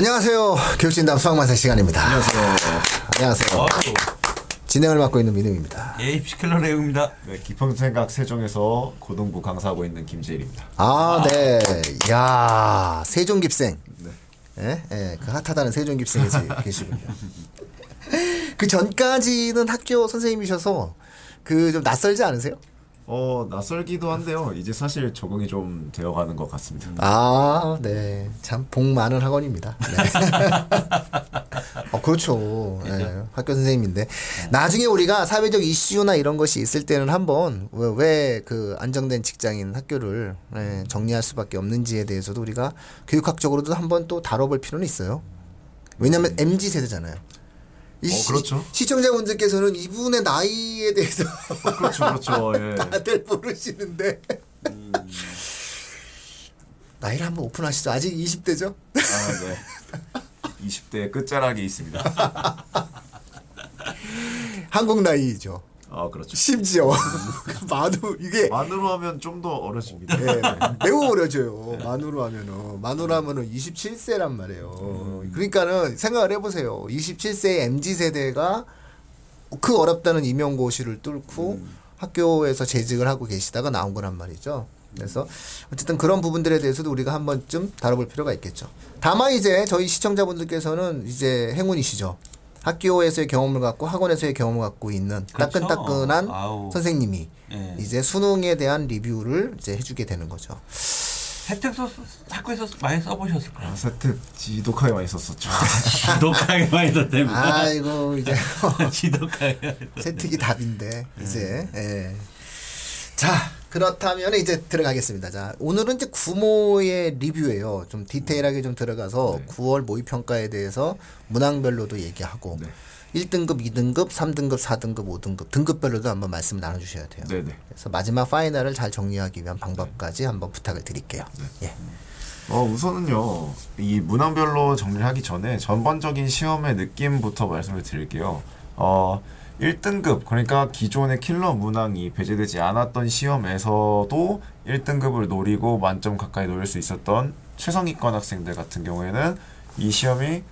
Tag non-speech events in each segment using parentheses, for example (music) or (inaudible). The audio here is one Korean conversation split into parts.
안녕하세요. 교육진담 수학만세 시간입니다. 안녕하세요. 안녕하세요. 진행을 맡고 있는 민우입니다. 예, 입시킬러 레오입니다. 네, 깊은 생각 세종에서 고등부 강사하고 있는 김재일입니다. 아, 네. 야 세종 깁생. 예, 예, 그 핫하다는 세종 깁생에 (laughs) 계시군요. 그 전까지는 학교 선생님이셔서 그 좀 낯설지 않으세요? 어 낯설기도 한데요. 이제 사실 적응이 좀 되어가는 것 같습니다. 아, 네. 참 복 많은 학원입니다. 네. (laughs) 어, 그렇죠. 네. 학교 선생님인데 나중에 우리가 사회적 이슈나 이런 것이 있을 때는 한번 왜 그 안정된 직장인 학교를 네, 정리할 수밖에 없는지에 대해서도 우리가 교육학적으로도 한번 또 다뤄볼 필요는 있어요. 왜냐하면 mz 세대잖아요. 이 어, 그렇죠. 시, 시청자분들께서는 이분의 나이에 대해서 그렇죠, 그렇죠. (laughs) 예. 다들 모르시는데 나이를 한번 오픈하시죠. 아직 20대죠? 아, 네. 20대 끝자락이 있습니다. (laughs) 한국 나이죠. 아, 그렇죠. 심지어 (laughs) 만우 이게 만으로 하면 좀 더 어려집니다. 예, 매우 어려져요. 만으로 하면은 만으로 하면은 27세란 말이에요. 그러니까는 생각을 해보세요. 27세의 mz 세대가 그 어렵다는 임용고시를 뚫고 학교에서 재직을 하고 계시다가 나온 거란 말이죠. 그래서 어쨌든 그런 부분들에 대해서도 우리가 한 번쯤 다뤄볼 필요가 있겠죠. 다만 이제 저희 시청자분들께서는 이제 행운이시죠. 학교에서의 경험을 갖고 학원에서의 경험을 갖고 있는 그렇죠. 따끈따끈한 아우. 선생님이 예. 이제 수능에 대한 리뷰를 이제 해주게 되는 거죠. 혜택도 학교에서 많이 써보셨을 거예요. 아, 세트 지독하게 많이 썼었죠. 지독하게 많이 썼답니다. 아이고 이제 (laughs) 지독하게. 세특이 답인데 이제 예. 자 그렇다면 이제 들어가겠습니다. 자 오늘은 이제 구모의 리뷰예요. 좀 디테일하게 좀 들어가서 9월 모의 평가에 대해서 문항별로도 얘기하고 네. 1등급, 2등급, 3등급, 4등급, 5등급 등급별로도 한번 말씀 나눠 주셔야 돼요. 네 네. 그래서 마지막 파이널을 잘 정리하기 위한 방법까지 한번 부탁을 드릴게요. 예. 어, 우선은요, 이 문항별로 정리를 하기 전에 전반적인 시험의 느낌부터 말씀을 드릴게요. 어, 1등급, 그러니까 기존의 킬러 문항이 배제되지 않았던 시험에서도 1등급을 노리고 만점 가까이 노릴 수 있었던 최상위권 학생들 같은 경우에는 이 시험이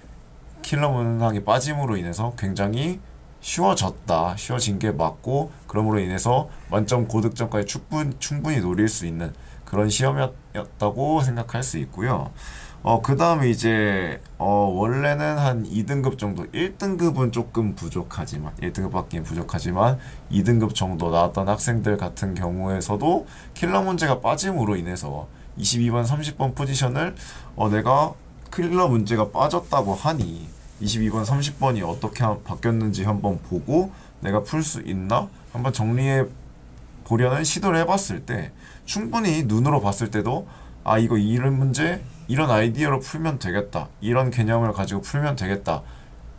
킬러 문항이 빠짐으로 인해서 굉장히 쉬워졌다, 쉬워진 게 맞고, 그러므로 인해서 만점 고득점까지 충분, 충분히 노릴 수 있는 그런 시험이었다고 생각할 수 있고요. 어, 그 다음에 이제, 어, 원래는 한 2등급 정도, 1등급은 조금 부족하지만, 1등급 받기엔 부족하지만, 2등급 정도 나왔던 학생들 같은 경우에서도 킬러 문제가 빠짐으로 인해서 22번, 30번 포지션을, 어, 내가 킬러 문제가 빠졌다고 하니, 22번, 30번이 어떻게 하- 바뀌었는지 한번 보고, 내가 풀 수 있나? 한번 정리해 보려는 시도를 해봤을 때 충분히 눈으로 봤을 때도 아 이거 이런 문제? 이런 아이디어로 풀면 되겠다. 이런 개념을 가지고 풀면 되겠다.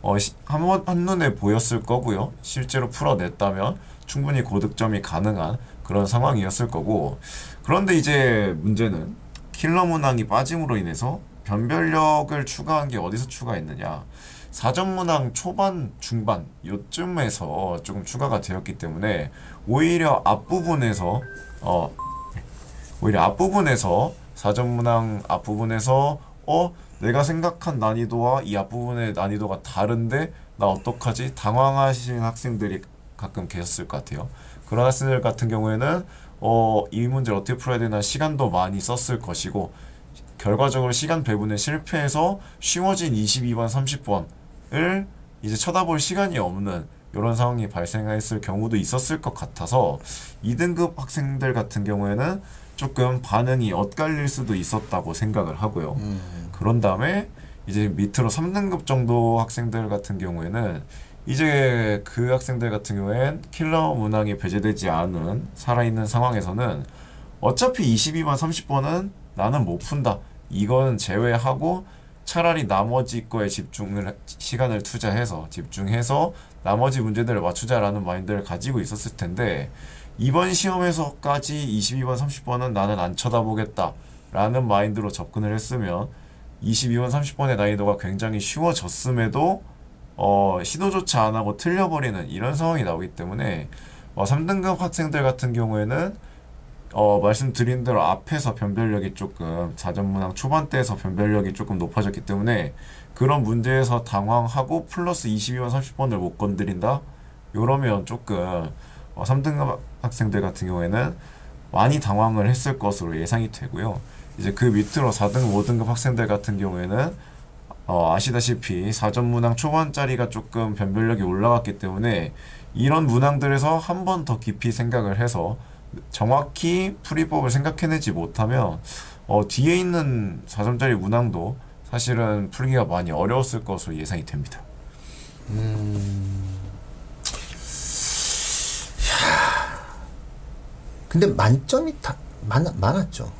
어, 시- 한번 한눈에 보였을 거고요. 실제로 풀어냈다면 충분히 고득점이 가능한 그런 상황이었을 거고. 그런데 이제 문제는 킬러 문항이 빠짐으로 인해서 변별력을 추가한 게 어디서 추가했느냐. 사전 문항 초반 중반 요쯤에서 조금 추가가 되었기 때문에 오히려 앞부분에서 어 오히려 앞부분에서 사전 문항 앞부분에서 어 내가 생각한 난이도와 이 앞부분의 난이도가 다른데 나 어떡하지 당황하시는 학생들이 가끔 계셨을 것 같아요. 그런 학생들 같은 경우에는 어 이 문제를 어떻게 풀어야 되나 시간도 많이 썼을 것이고 결과적으로 시간 배분에 실패해서 쉬워진 22번, 30번을 이제 쳐다볼 시간이 없는 이런 상황이 발생했을 경우도 있었을 것 같아서 2등급 학생들 같은 경우에는 조금 반응이 엇갈릴 수도 있었다고 생각을 하고요. 그런 다음에 이제 밑으로 3등급 정도 학생들 같은 경우에는 이제 그 학생들 같은 경우엔 킬러 문항이 배제되지 않은 살아있는 상황에서는 어차피 22번, 30번은 나는 못 푼다. 이거는 제외하고 차라리 나머지 거에 집중을 시간을 투자해서 집중해서 나머지 문제들을 맞추자라는 마인드를 가지고 있었을 텐데 이번 시험에서까지 22번, 30번은 나는 안 쳐다보겠다 라는 마인드로 접근을 했으면 22번, 30번의 난이도가 굉장히 쉬워졌음에도 어, 시도조차 안 하고 틀려버리는 이런 상황이 나오기 때문에 어, 3등급 학생들 같은 경우에는 어, 말씀드린 대로 앞에서 변별력이 조금 자전문항 초반대에서 변별력이 조금 높아졌기 때문에 그런 문제에서 당황하고 플러스 22번 30번을 못 건드린다? 이러면 조금 어, 3등급 학생들 같은 경우에는 많이 당황을 했을 것으로 예상이 되고요. 이제 그 밑으로 4등급, 5등급 학생들 같은 경우에는 어, 아시다시피 사전 문항 초반짜리가 조금 변별력이 올라갔기 때문에 이런 문항들에서 한 번 더 깊이 생각을 해서 정확히 풀이법을 생각해내지 못하면 어, 뒤에 있는 4점짜리 문항도 사실은 풀기가 많이 어려웠을 것으로 예상이 됩니다. 근데 만점이 다 많, 많았죠.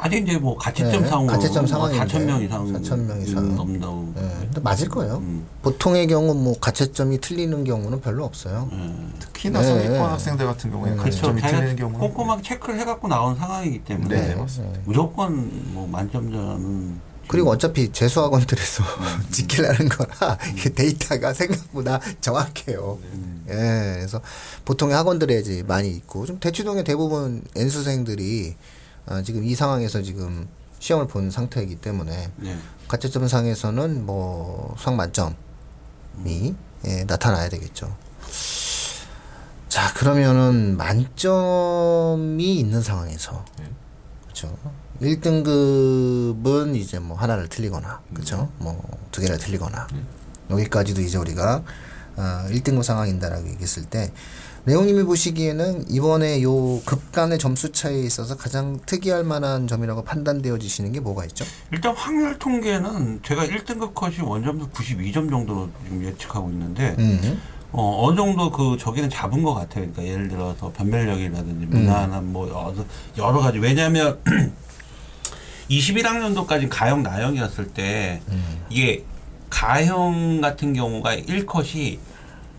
아직 이제 뭐 가채점 네, 상으로 가채점 뭐 상황인데, 4천 명 이상 4천 명 이상. 넘다고. 예, 근데 맞을 거예요. 음. 보통의 경우 뭐 가채점이 틀리는 경우는 별로 없어요. 특히나 네. 상위권 학생들 같은 경우에 네. 가치점이 자기가 틀리는 경우는 꼼꼼하게 체크를 해갖고 나온 상황이기 때문에 네, 맞습니다. 무조건 뭐 만점자는 그리고 어차피 재수학원들에서 (laughs) 지키려는 거라 이게 데이터가 생각보다 정확해요. 예, 그래서 보통의 학원들에 이제 많이 있고 좀 대치동의 대부분 N수생들이 아, 지금 이 상황에서 지금 시험을 본 상태이기 때문에 네. 가채점 상에서는 뭐 수학 만점이 예, 나타나야 되겠죠. 자 그러면은 만점이 있는 상황에서 그렇죠. 1등급은 이제 뭐 하나를 틀리거나 그렇죠. 뭐두 개를 틀리거나 여기까지도 이제 우리가 아, 1등급 상황인다라고 얘기했을 때 레오님이 보시기에는 이번에 요 급간의 점수 차이에 있어서 가장 특이할 만한 점이라고 판단되어지시는 게 뭐가 있죠? 일단 확률 통계는 제가 1등급 컷이 원점수 92점 정도로 지금 예측하고 있는데 음. 어, 어느 정도 그 저기는 잡은 것 같아요. 그러니까 예를 들어서 변별력이라든지 무난한 뭐 여러, 여러 가지 왜냐하면 (clears throat) 21학년도까지 가형 나형이었을 때 이게 가형 같은 경우가 1컷이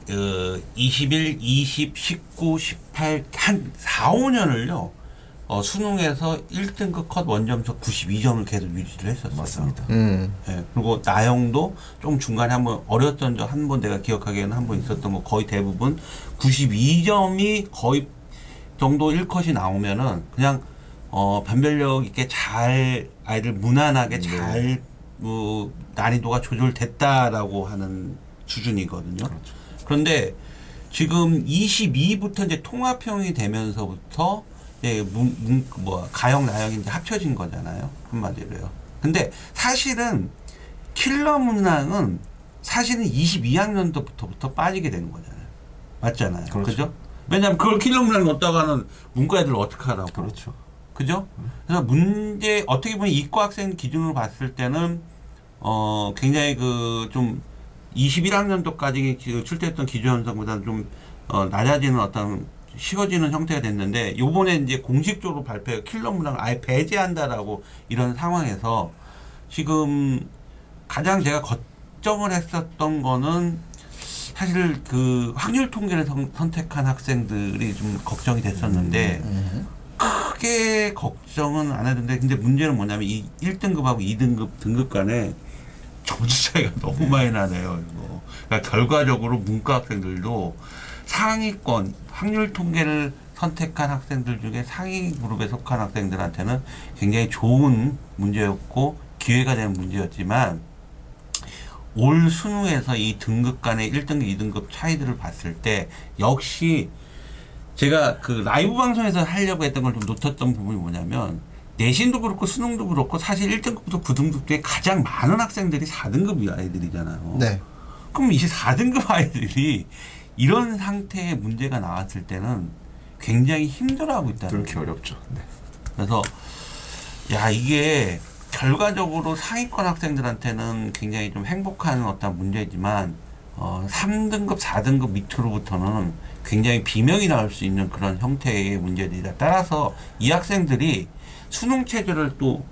그 21, 20, 19, 18, 한 4, 5년을요. 어, 수능에서 1등급 컷 원점수 92점을 계속 유지를 했었어요. 맞습니다. 음. 예, 그리고 나영도 좀 중간에 한번 어렸던 적 한 번 내가 기억하기에는 한 번 있었던 거 거의 대부분 92점이 거의 정도 1컷이 나오면은 그냥 어 변별력 있게 잘 아이들 무난하게 잘 뭐, 난이도가 조절됐다라고 하는 수준이거든요. 그런데 지금 22부터 이제 통합형이 되면서부터 예, 문, 문, 뭐, 가형, 나형이 이제 합쳐진 거잖아요. 한마디로요. 근데 사실은 킬러 문항은 사실은 22학년도부터 빠지게 되는 거잖아요. 맞잖아요. 그렇죠. 그죠? 왜냐면 그걸 킬러 문항 넣었다가는 문과 애들 어떻게 하라고. 그렇죠. 그죠? 그래서 문제 어떻게 보면 이과 학생 기준으로 봤을 때는 어 굉장히 그 좀 21학년도까지 그 출제했던 기준 현상보다는 좀 어, 낮아지는 어떤 쉬워지는 형태가 됐는데 요번에 이제 공식적으로 발표 킬러 문항을 아예 배제한다라고 이런 상황에서 지금 가장 제가 걱정을 했었던 거는 사실 그 확률 통계를 선, 선택한 학생들이 좀 걱정이 됐었는데 크게 걱정은 안 했는데 근데 문제는 뭐냐면 이 1등급하고 2등급 등급 간에 점수 차이가 너무 많이 나네요. 이거. 그러니까 결과적으로 문과 학생들도 상위권 확률 통계를 선택한 학생들 중에 상위 그룹에 속한 학생들한테는 굉장히 좋은 문제였고 기회가 되는 문제였지만 올 수능에서 이 등급 간의 1등급, 2등급 차이들을 봤을 때 역시 제가 그 라이브 방송에서 하려고 했던 걸 좀 놓쳤던 부분이 뭐냐면 내신도 그렇고 수능도 그렇고 사실 1등급부터 9등급 중에 가장 많은 학생들이 4등급 아이들이잖아요. 네. 그럼 이 4등급 아이들이 이런 상태의 문제가 나왔을 때는 굉장히 힘들어하고 있다는 뚫기 어렵죠. 네. 그래서 야 이게 결과적으로 상위권 학생들한테는 굉장히 좀 행복한 어떤 문제지만 어 3등급, 4등급 밑으로부터는 굉장히 비명이 나올 수 있는 그런 형태의 문제들이다. 따라서 이 학생들이 수능 체제를 또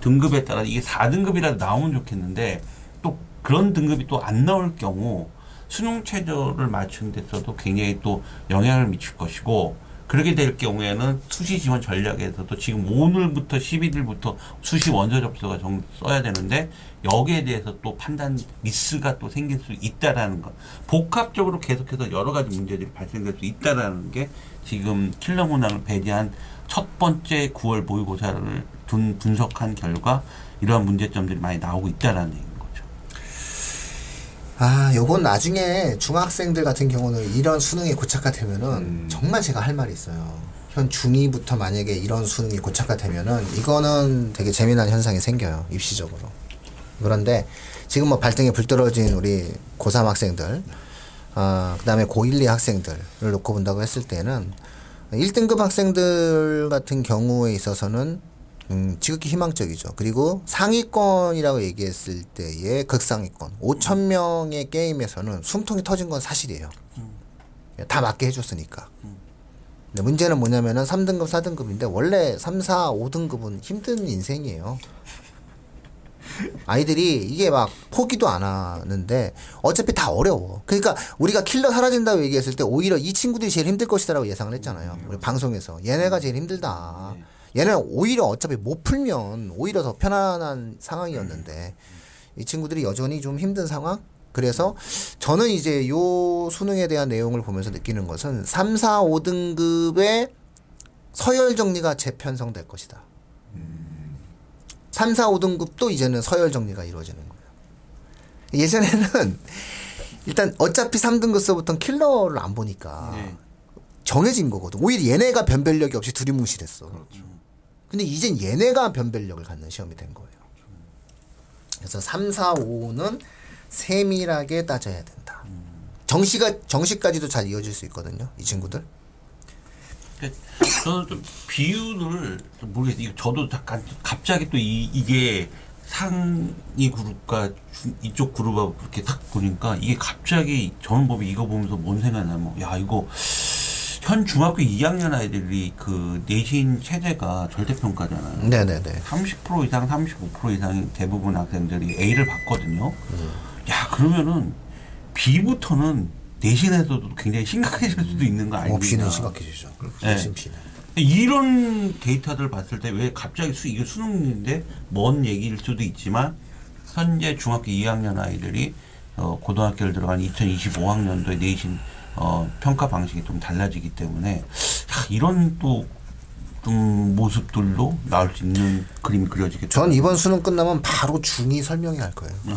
등급에 따라 이게 4등급이라도 나오면 좋겠는데 또 그런 등급이 또 안 나올 경우 수능 체제를 맞추는 데 있어도 굉장히 또 영향을 미칠 것이고 그렇게 될 경우에는 수시 지원 전략에서도 지금 오늘부터 11일부터 수시 원서 접수가 정 써야 되는데 여기에 대해서 또 판단 미스가 또 생길 수 있다라는 것. 복합적으로 계속해서 여러 가지 문제들이 발생될 수 있다라는 게 지금 킬러 문항을 배제한 첫 번째 9월 모의고사를 둔 분석한 결과 이러한 문제점들이 많이 나오고 있다라는 얘기인 거죠. 아, 요건 나중에 중학생들 같은 경우는 이런 수능이 고착화되면은 음. 정말 제가 할 말이 있어요. 현 중2부터 만약에 이런 수능이 고착화되면은 이거는 되게 재미난 현상이 생겨요. 입시적으로. 그런데 지금 뭐 발등에 불 떨어진 우리 고3 학생들, 아, 그 다음에 고1, 2 학생들을 놓고 본다고 했을 때는 1등급 학생들 같은 경우에 있어서는 음, 지극히 희망적이죠. 그리고 상위권이라고 얘기했을 때의 극상위권 5천 명의 게임에서는 숨통이 터진 건 사실이에요. 다 맞게 해줬으니까. 근데 문제는 뭐냐면은 3등급, 4등급인데 원래 3, 4, 5등급은 힘든 인생이에요. 아이들이 이게 막 포기도 안 하는데 어차피 다 어려워. 그러니까 우리가 킬러 사라진다고 얘기했을 때 오히려 이 친구들이 제일 힘들 것이다라고 예상을 했잖아요. 우리 방송에서 얘네가 제일 힘들다. 얘는 오히려 어차피 못 풀면 오히려 더 편안한 상황이었는데 이 친구들이 여전히 좀 힘든 상황. 그래서 저는 이제 요 수능에 대한 내용을 보면서 느끼는 것은 3, 4, 5등급의 서열 정리가 재편성될 것이다. 3, 4, 5등급도 이제는 서열 정리가 이루어지는 거예요. 예전에는 (laughs) 일단 어차피 3등급서부터는 킬러를 안 보니까 네. 정해진 거거든. 오히려 얘네가 변별력이 없이 두리뭉실했어. 근데 이젠 얘네가 변별력을 갖는 시험이 된 거예요. 그래서 3, 4, 5는 세밀하게 따져야 된다. 정시가 정시까지도 잘 이어질 수 있거든요. 이 친구들. 그러니까 저는 좀 비율을 좀 모르겠어요. 저도 잠깐 갑자기 또 이, 이게 상위 그룹과 중- 이쪽 그룹하고 그렇게 딱 보니까 이게 갑자기 저는 보면 이거 보면서 뭔 생각나면 야 이거 현 중학교 2학년 아이들이 그 내신 체제가 절대평가잖아요. 네네네. 30% 이상, 35% 이상 대부분 학생들이 A를 받거든요. 야 그러면은 B부터는 내신에서도 굉장히 심각해질 수도 있는 거 아닙니까? 없이는 심각해지죠. 네. 심피는. 이런 데이터들 봤을 때 왜 갑자기 수 이게 수능인데 먼 얘기일 수도 있지만 현재 중학교 2학년 아이들이 어, 고등학교를 들어간 2025학년도에 내신 어, 평가 방식이 좀 달라지기 때문에 야, 이런 또 좀 모습들도 나올 수 있는 그림이 그려지겠죠. 전 이번 수능 끝나면 바로 중2 설명회 할 거예요. (laughs)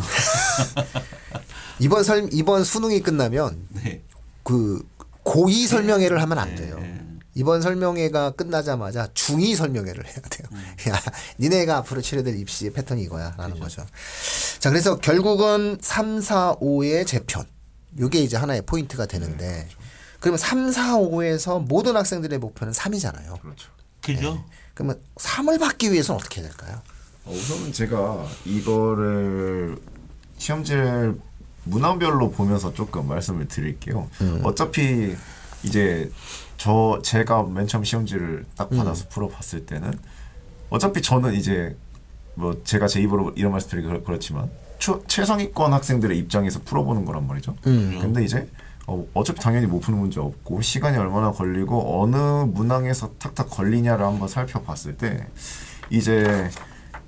이번 설 이번 수능이 끝나면 네. 그 고2 설명회를 하면 안 돼요. 네. 이번 설명회가 끝나자마자 중2 설명회를 해야 돼요. (laughs) 야, 니네가 앞으로 치러될 입시의 패턴이 이거야. 라는 거죠. 자, 그래서 결국은 3, 4, 5의 재편. 요게 이제 하나의 포인트가 되는데, 그러면 3, 4, 5에서 모든 학생들의 목표는 3이잖아요. 그렇죠. 그죠? 그러면 3을 받기 위해서는 어떻게 해야 될까요? 어, 우선은 제가 이거를 시험지를 문항별로 보면서 조금 말씀을 드릴게요. 어차피 이제 저 제가 맨 처음 시험지를 딱 받아서 풀어봤을 때는 어차피 저는 이제 뭐 제가 제 입으로 이런 말씀 드리기 그렇- 그렇지만 최, 최상위권 학생들의 입장에서 풀어보는 거란 말이죠. 근데 이제 어, 어차피 당연히 못 푸는 문제 없고 시간이 얼마나 걸리고 어느 문항에서 탁탁 걸리냐를 한번 살펴봤을 때 이제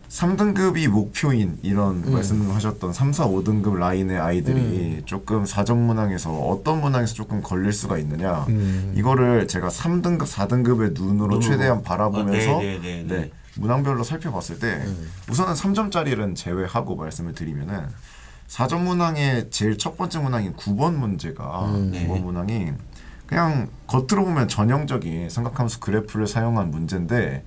3등급이 목표인 이런 말씀하셨던 3, 4, 5등급 라인의 아이들이 조금 사전 문항에서 어떤 문항에서 조금 걸릴 수가 있느냐 이거를 제가 3등급, 4등급의 눈으로. 최대한 바라보면서 어, 네, 네, 네, 네. 네, 문항별로 살펴봤을 때 우선은 3점짜리는 제외하고 말씀을 드리면은 사전 문항의 제일 첫 번째 문항인 9번 문제가 네. 9번 문항이 그냥 겉으로 보면 전형적인 삼각함수 그래프를 사용한 문제인데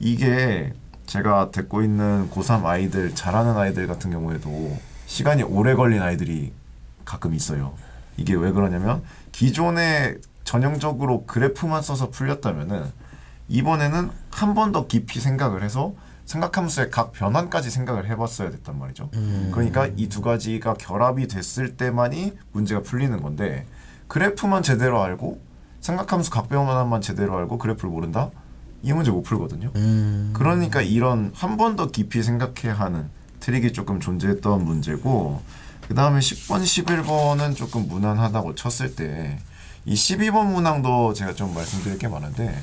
이게 제가 데리고 있는 고3 아이들 잘하는 아이들 같은 경우에도 시간이 오래 걸린 아이들이 가끔 있어요. 이게 왜 그러냐면 기존에 전형적으로 그래프만 써서 풀렸다면은 이번에는 한 번 더 깊이 생각을 해서 생각함수의 각 변환까지 생각을 해봤어야 됐단 말이죠. 그러니까 이 두 가지가 결합이 됐을 때만이 문제가 풀리는 건데 그래프만 제대로 알고 생각함수 각 변환만 제대로 알고 그래프를 모른다? 이 문제 못 풀거든요. 그러니까 이런 한 번 더 깊이 생각해야 하는 트릭이 조금 존재했던 문제고 그 다음에 10번, 11번은 조금 무난하다고 쳤을 때 이 12번 문항도 제가 좀 말씀드릴 게 많은데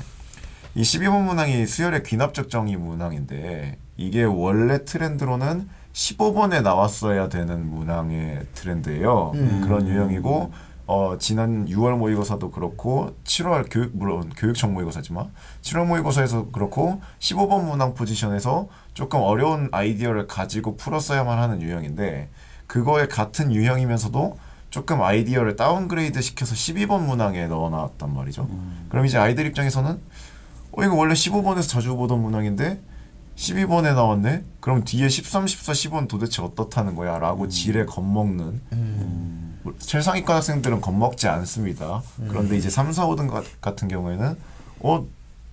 이 12번 문항이 수열의 귀납적 정의 문항인데 이게 원래 트렌드로는 15번에 나왔어야 되는 문항의 트렌드예요. 그런 유형이고 어, 지난 6월 모의고사도 그렇고 7월 교육 물론 교육청 모의고사지만 7월 모의고사에서 그렇고 15번 문항 포지션에서 조금 어려운 아이디어를 가지고 풀었어야만 하는 유형인데 그거에 같은 유형이면서도 조금 아이디어를 downgrade 시켜서 12번 문항에 넣어놨단 말이죠. 그럼 이제 아이들 입장에서는 어 이거 원래 15번에서 자주 보던 문항인데 12번에 나왔네? 그럼 뒤에 13, 14, 15는 도대체 어떻다는 거야? 라고 지레 겁먹는 뭐, 최상위권 학생들은 겁먹지 않습니다. 그런데 이제 3, 4, 5등 가- 같은 경우에는 어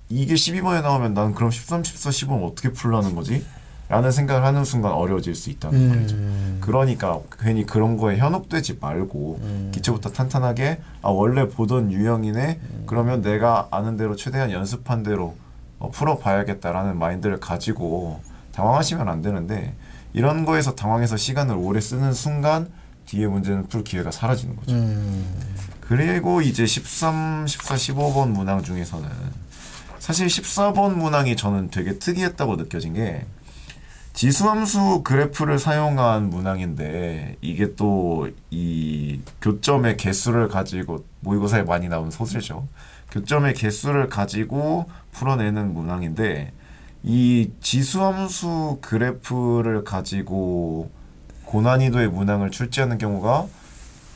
이게 12번에 나오면 나는 그럼 13, 14, 15는 어떻게 풀라는 거지? 라는 생각을 하는 순간 어려워질 수 있다는 말이죠. 그러니까 괜히 그런 거에 현혹되지 말고 기초부터 탄탄하게 아 원래 보던 유형이네 그러면 내가 아는 대로 최대한 연습한 대로 어, 풀어봐야겠다라는 마인드를 가지고 당황하시면 안 되는데 이런 거에서 당황해서 시간을 오래 쓰는 순간 뒤에 문제는 풀 기회가 사라지는 거죠. 그리고 이제 13, 14, 15번 문항 중에서는 사실 14번 문항이 저는 되게 특이했다고 느껴진 게 지수함수 그래프를 사용한 문항인데 이게 또 이 교점의 개수를 가지고 모의고사에 많이 나온 소재죠. 교점의 개수를 가지고 풀어내는 문항인데 이 지수함수 그래프를 가지고 고난이도의 문항을 출제하는 경우가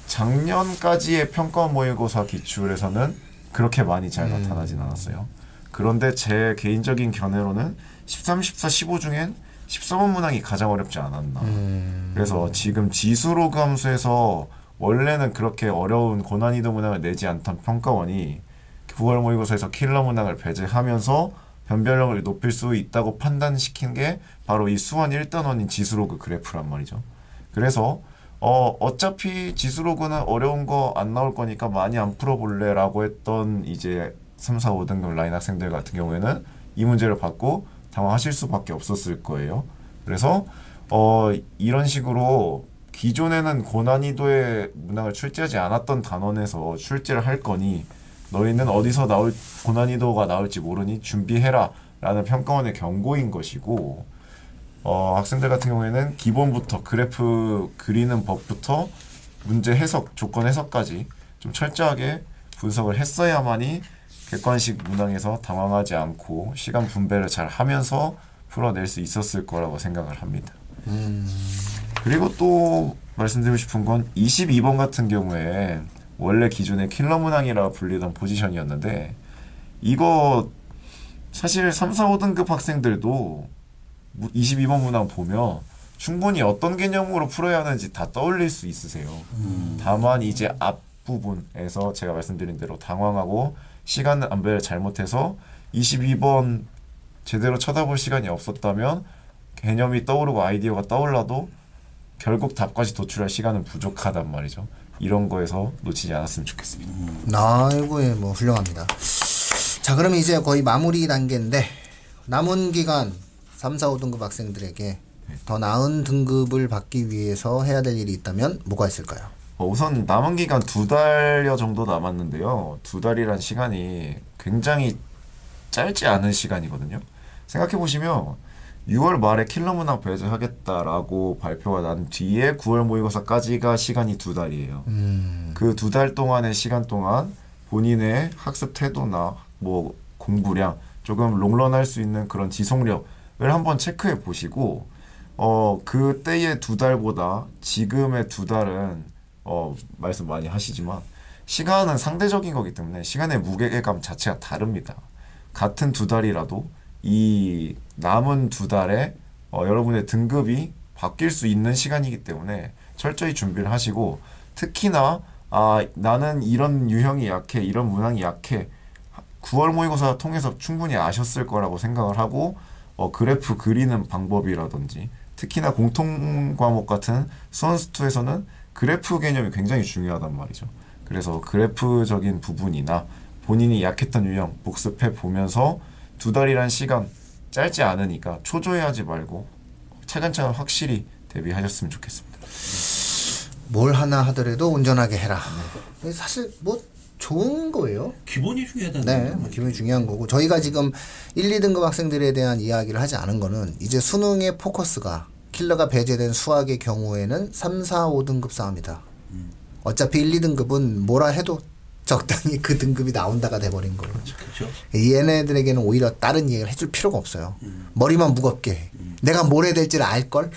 작년까지의 평가 모의고사 기출에서는 그렇게 많이 잘 나타나진 않았어요. 그런데 제 개인적인 견해로는 13, 14, 15 중엔 14번 문항이 가장 어렵지 않았나. 그래서 지금 지수로그 함수에서 원래는 그렇게 어려운 고난이도 문항을 내지 않던 평가원이 9월 모의고사에서 킬러 문항을 배제하면서 변별력을 높일 수 있다고 판단시킨 게 바로 이 수1 1단원인 지수로그 그래프란 말이죠. 그래서 어 어차피 지수로그는 어려운 거 안 나올 거니까 많이 안 풀어볼래 라고 했던 이제 3, 4, 5등급 라인 학생들 같은 경우에는 이 문제를 받고 당황하실 수밖에 없었을 거예요. 그래서 어 이런 식으로 기존에는 고난이도의 문항을 출제하지 않았던 단원에서 출제를 할 거니 너희는 어디서 나올 고난이도가 나올지 모르니 준비해라 라는 평가원의 경고인 것이고 어, 학생들 같은 경우에는 기본부터 그래프 그리는 법부터 문제 해석, 조건 해석까지 좀 철저하게 분석을 했어야만이 객관식 문항에서 당황하지 않고 시간 분배를 잘 하면서 풀어낼 수 있었을 거라고 생각을 합니다. 그리고 또 말씀드리고 싶은 건 22번 같은 경우에 원래 기존의 킬러 문항이라 불리던 포지션이었는데 이거 사실 3, 4, 5등급 학생들도 22번 문항 보면 충분히 어떤 개념으로 풀어야 하는지 다 떠올릴 수 있으세요. 다만 이제 앞부분에서 제가 말씀드린 대로 당황하고 시간 안배를 잘못해서 22번 제대로 쳐다볼 시간이 없었다면 개념이 떠오르고 아이디어가 떠올라도 결국 답까지 도출할 시간은 부족하단 말이죠. 이런 거에서 놓치지 않았으면 좋겠습니다. 아이고, 예, 뭐, 훌륭합니다. 자, 그럼 이제 거의 마무리 단계인데, 남은 기간 3, 4, 5등급 학생들에게 더 나은 등급을 받기 위해서 해야 될 일이 있다면 뭐가 있을까요? 어, 우선 남은 기간 두 달여 정도 남았는데요. 두 달이란 시간이 굉장히 짧지 않은 시간이거든요. 생각해 보시면 6월 말에 킬러 문항 배제하겠다라고 발표가 난 뒤에 9월 모의고사까지가 시간이 두 달이에요. 그두 달 동안의 시간 동안 본인의 학습 태도나 뭐 공부량 조금 롱런할 수 있는 그런 지속력을 한번 체크해 보시고 어 그때의 두 달보다 지금의 두 달은 어 말씀 많이 하시지만 시간은 상대적인 거기 때문에 시간의 무게감 자체가 다릅니다. 같은 두 달이라도 이 남은 두 달에 어, 여러분의 등급이 바뀔 수 있는 시간이기 때문에 철저히 준비를 하시고 특히나 아 나는 이런 유형이 약해 이런 문항이 약해 9월 모의고사 통해서 충분히 아셨을 거라고 생각을 하고 어, 그래프 그리는 방법이라든지 특히나 공통 과목 같은 수원스투에서는 그래프 개념이 굉장히 중요하단 말이죠. 그래서 그래프적인 부분이나 본인이 약했던 유형 복습해 보면서 두 달이란 시간 짧지 않으니까 초조해하지 말고 차근차근 확실히 대비하셨으면 좋겠습니다. 뭘 하나 하더라도 온전하게 해라. 사실 뭐 좋은 거예요. 기본이 중요하다는 네, 거죠. 뭐 기분이 중요한 거고 저희가 지금 1, 2등급 학생들에 대한 이야기를 하지 않은 거는 이제 수능의 포커스가 킬러가 배제된 수학의 경우에는 3, 4, 5등급 싸움이다. 어차피 1, 2등급은 뭐라 해도 적당히 그 등급이 나온다가 돼버린 거예요. 그렇죠. 얘네들에게는 오히려 다른 얘기를 해줄 필요가 없어요. 머리만 무겁게 해. 내가 뭘 해야 될지를 알걸?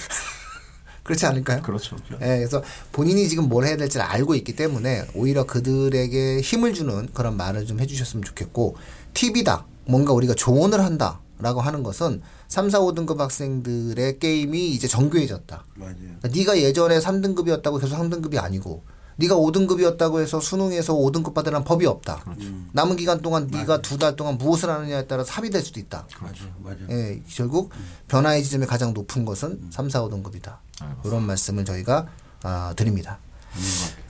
그렇지 않을까요? 그렇죠. 예, 그래서 본인이 지금 뭘 해야 될지를 알고 있기 때문에 오히려 그들에게 힘을 주는 그런 말을 좀 해주셨으면 좋겠고 팁이다. 뭔가 우리가 조언을 한다 라고 하는 것은 3, 4, 5등급 학생들의 게임이 이제 정교해졌다. 맞아요. 그러니까 네가 예전에 3등급이었다고 계속 3등급이 아니고 네가 5등급이었다고 해서 수능에서 5등급 받으라는 법이 없다. 남은 기간 동안 네가 두 달 동안 무엇을 하느냐에 따라 합의될 수도 있다. 맞아요. 맞아요. 예, 결국 변화의 지점이 가장 높은 것은 3, 4, 5등급이다. 이런 말씀을 저희가 아, 드립니다.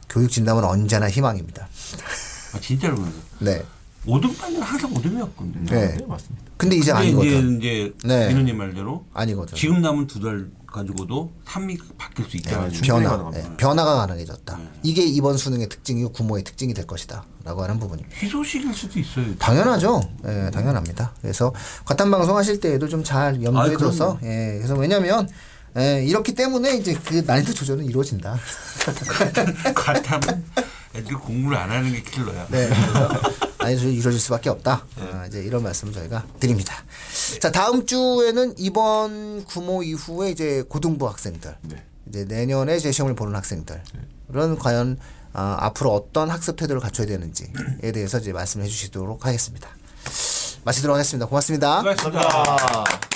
교육 진담은 언제나 희망입니다. 아, 진짜로 그래요. 네. 5등까지는 항상 5등이었거든요. 네. 네, 맞습니다. 근데 이제 아니거든. 이제, 이제 네. 민호님 말대로 아니거든. 지금 남은 두 달 가지고도 3이 바뀔 수 있다는 네, 변화. 예, 변화가 가능해졌다. 이게 이번 수능의 특징이고 구모의 특징이 될 것이다라고 하는 부분입니다. 희소식일 수도 있어요. 당연하죠. 예, 당연합니다. 그래서 과탐 방송 하실 때에도 좀 잘 염두에 아이, 둬서 예, 그래서 왜냐면 예, 이렇기 때문에 이제 그 난이도 조절은 이루어진다. (laughs) 과탐은 애들 공부를 안 하는 게 킬러야. 네. (laughs) 조절이 이루어질 수밖에 없다. 아, 이제 이런 말씀을 저희가 드립니다. 자, 다음 주에는 이번 구모 이후에 이제 고등부 학생들, 네. 이제 내년에 제 시험을 보는 학생들은 과연 아, 앞으로 어떤 학습 태도를 갖춰야 되는지에 대해서 이제 말씀해 주시도록 하겠습니다. 마치도록 하겠습니다. 고맙습니다. 수고하셨습니다. 감사합니다.